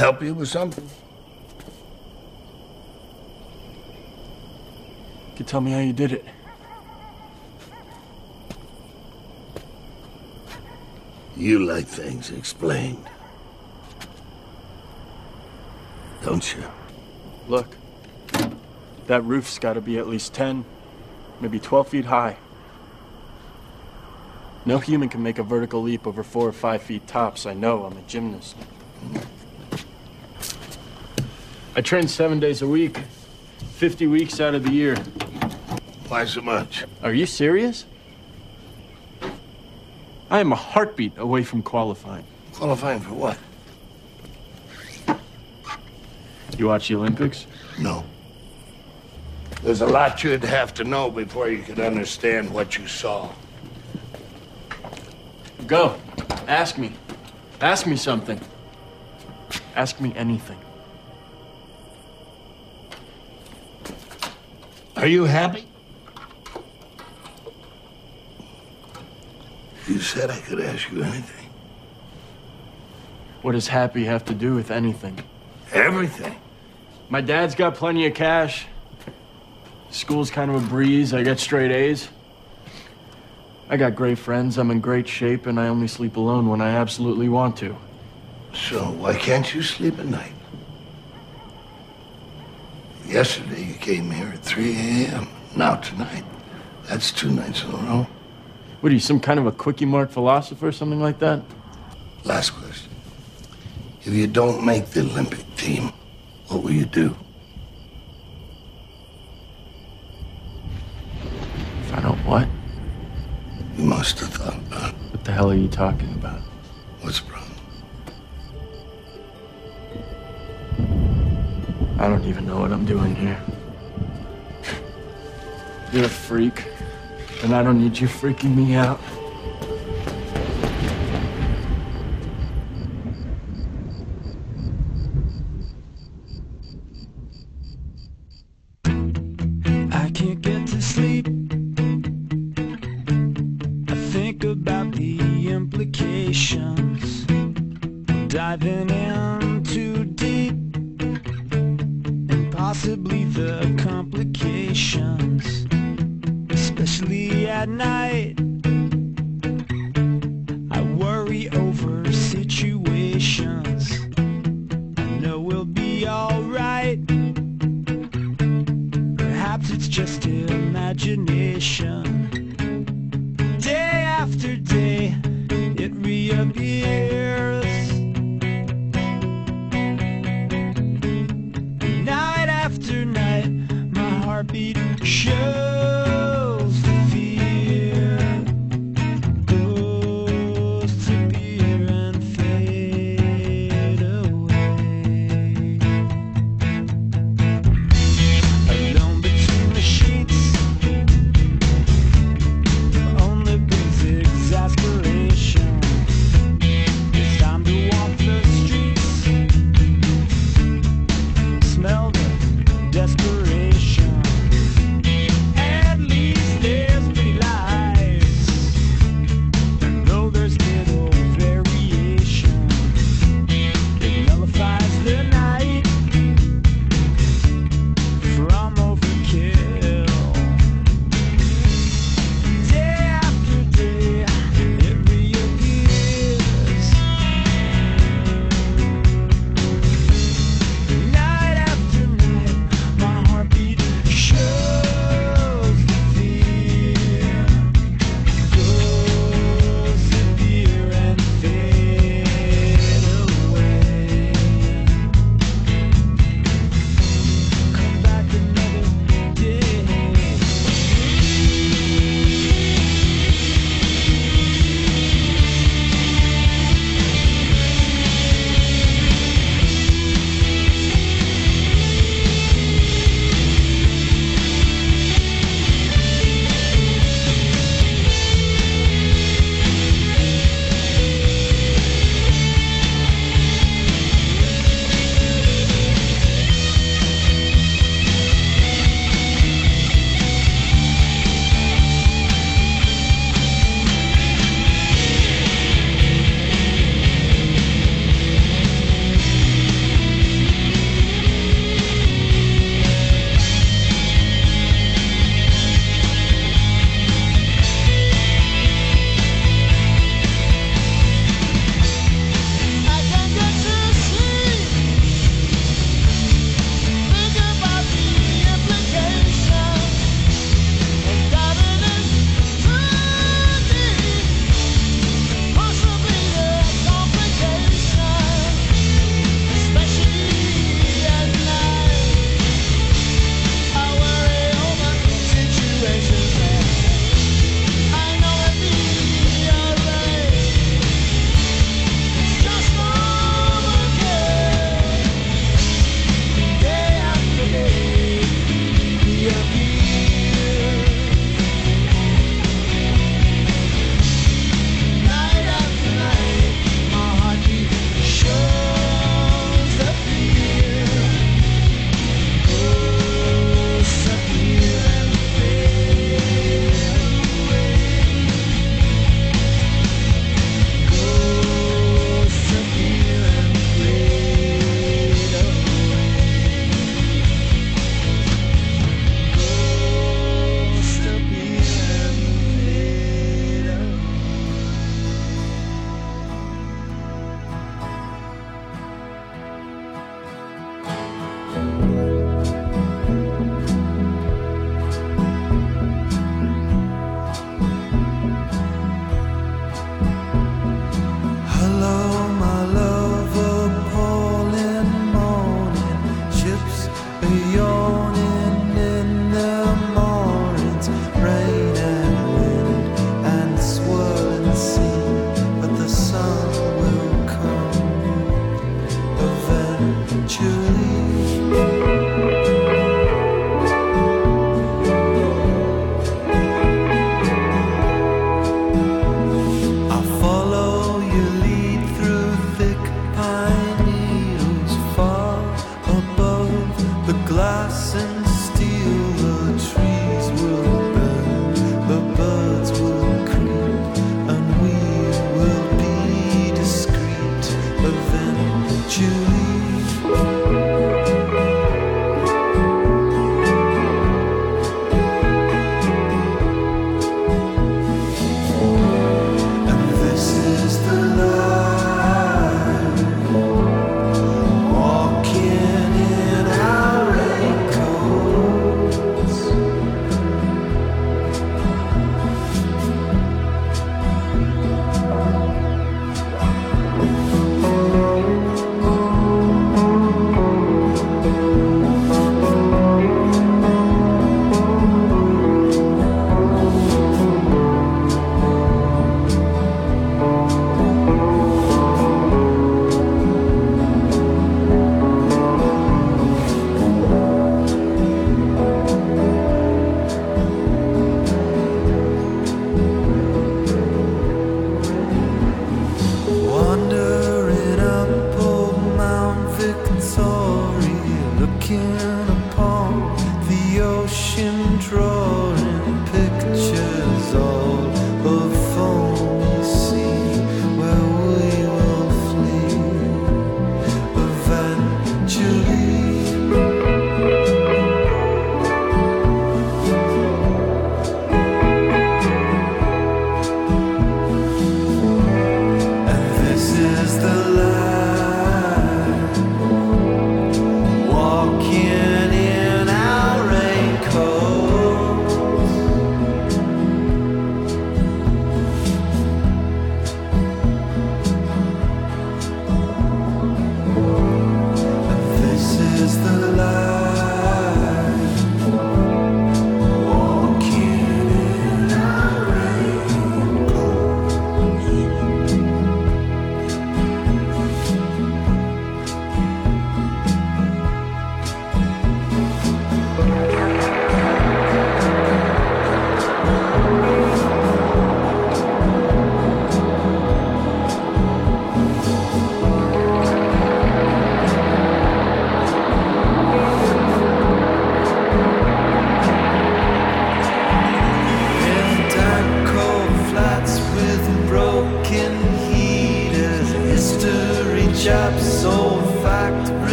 Help you with something? Could tell me how you did it. You like things explained. Don't you? Look, that roof's got to be at least 10, maybe 12 feet high. No human can make a vertical leap over four or five feet tops. I know, I'm a gymnast. I train seven days a week, 50 weeks out of the year. Why so much? Are you serious? I am a heartbeat away from qualifying. Qualifying for what? You watch the Olympics? No. There's a lot you'd have to know before you could understand what you saw. Go. Ask me. Ask me something. Ask me anything. Are you happy? You said I could ask you anything. What does happy have to do with anything? Everything. My dad's got plenty of cash. School's kind of a breeze. I get straight A's. I got great friends. I'm in great shape, and I only sleep alone when I absolutely want to. So why can't you sleep at night? Yesterday you came here at 3 a.m. Now tonight. That's two nights in a row. What are you, some kind of a quickie mark philosopher or something like that? Last question. If you don't make the Olympic team, what will you do? If I don't what? You must have thought about it. What the hell are you talking about? What's I don't even know what I'm doing here. You're a freak, and I don't need you freaking me out. I can't get to sleep. I think about the implications. Diving in possibly the complications. Especially at night.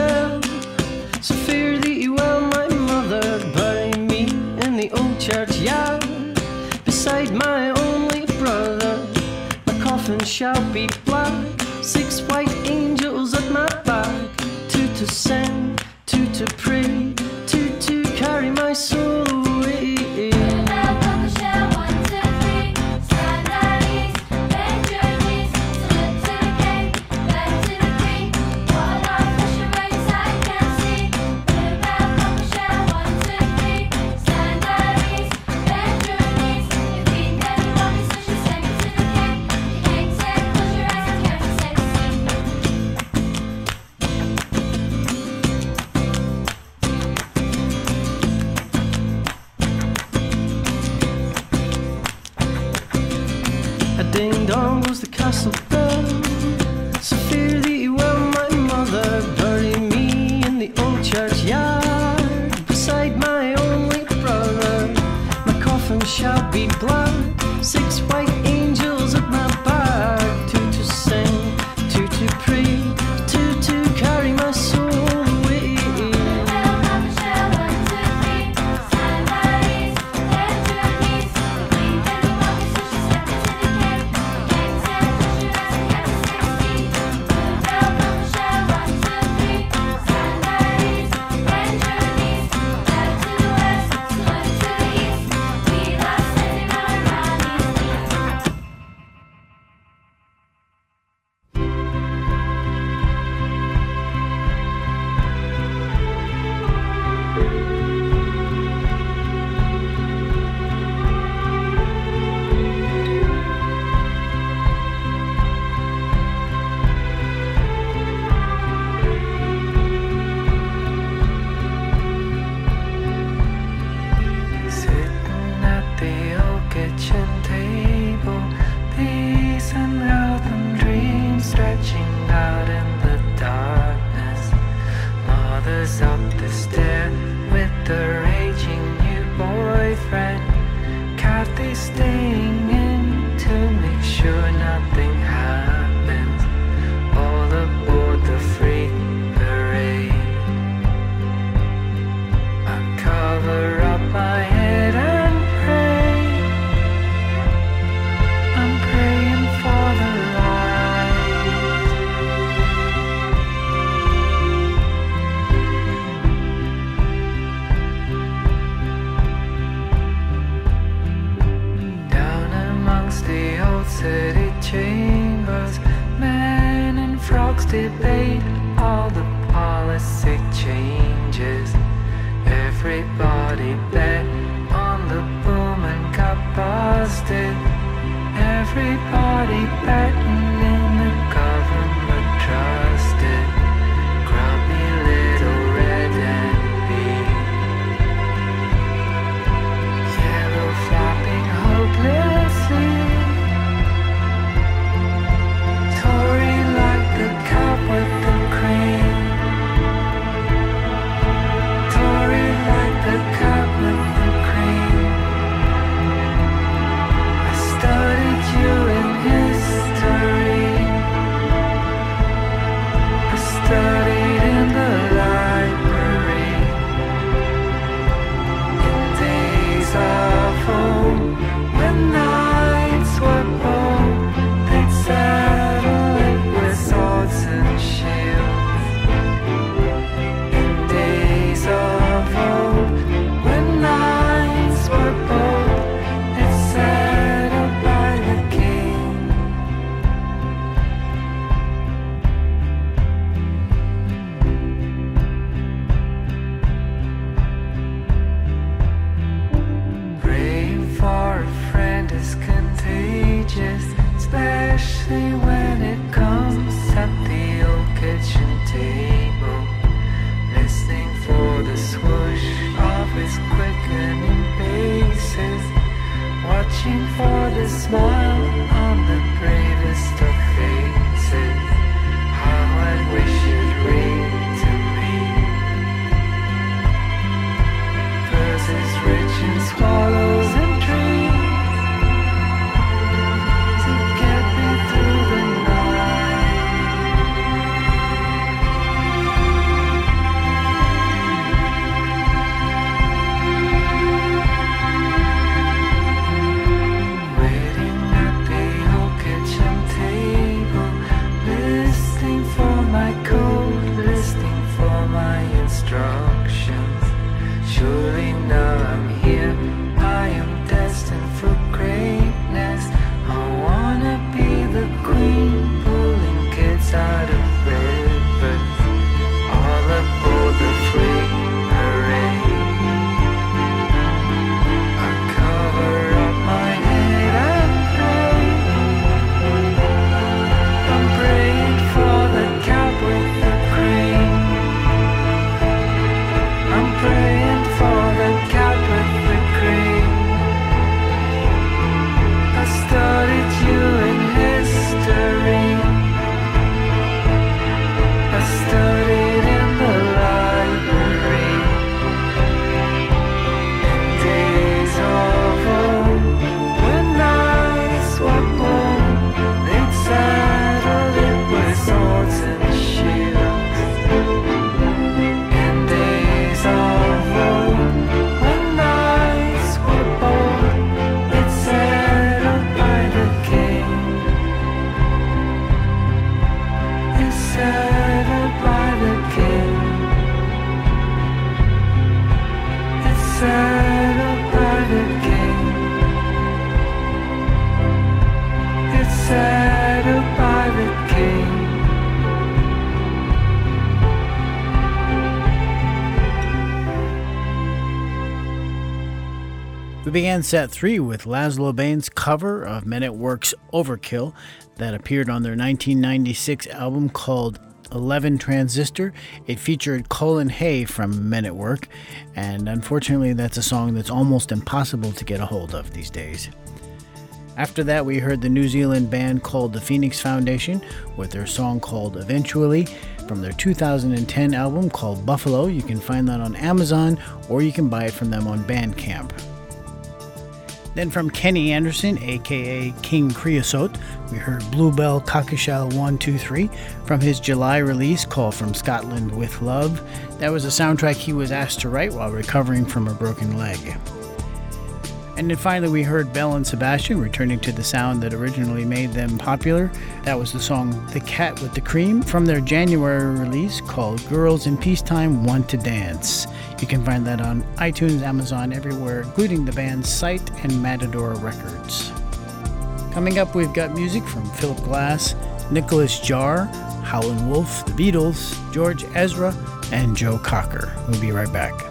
well. So fare thee well, my mother Bury me in the old churchyard beside my only brother. My coffin shall be black. The castle We began set three with Lazlo Bane's cover of Men at Work's Overkill that appeared on their 1996 album called 11 Transistor. It featured Colin Hay from Men at Work, and unfortunately, that's a song that's almost impossible to get a hold of these days. After that, we heard the New Zealand band called the Phoenix Foundation with their song called Eventually from their 2010 album called Buffalo. You can find that on Amazon or you can buy it from them on Bandcamp. Then from Kenny Anderson, aka King Creosote, we heard Bluebell Cockleshell 123 from his July release Call From Scotland with Love. That was a soundtrack he was asked to write while recovering from a broken leg. And then finally, we heard Belle and Sebastian returning to the sound that originally made them popular. That was the song The Cat with the Cream from their January release called Girls in Peacetime Want to Dance. You can find that on iTunes, Amazon, everywhere, including the band's site and Matador Records. Coming up, we've got music from Philip Glass, Nicolas Jaar, Howlin' Wolf, The Beatles, George Ezra, and Joe Cocker. We'll be right back.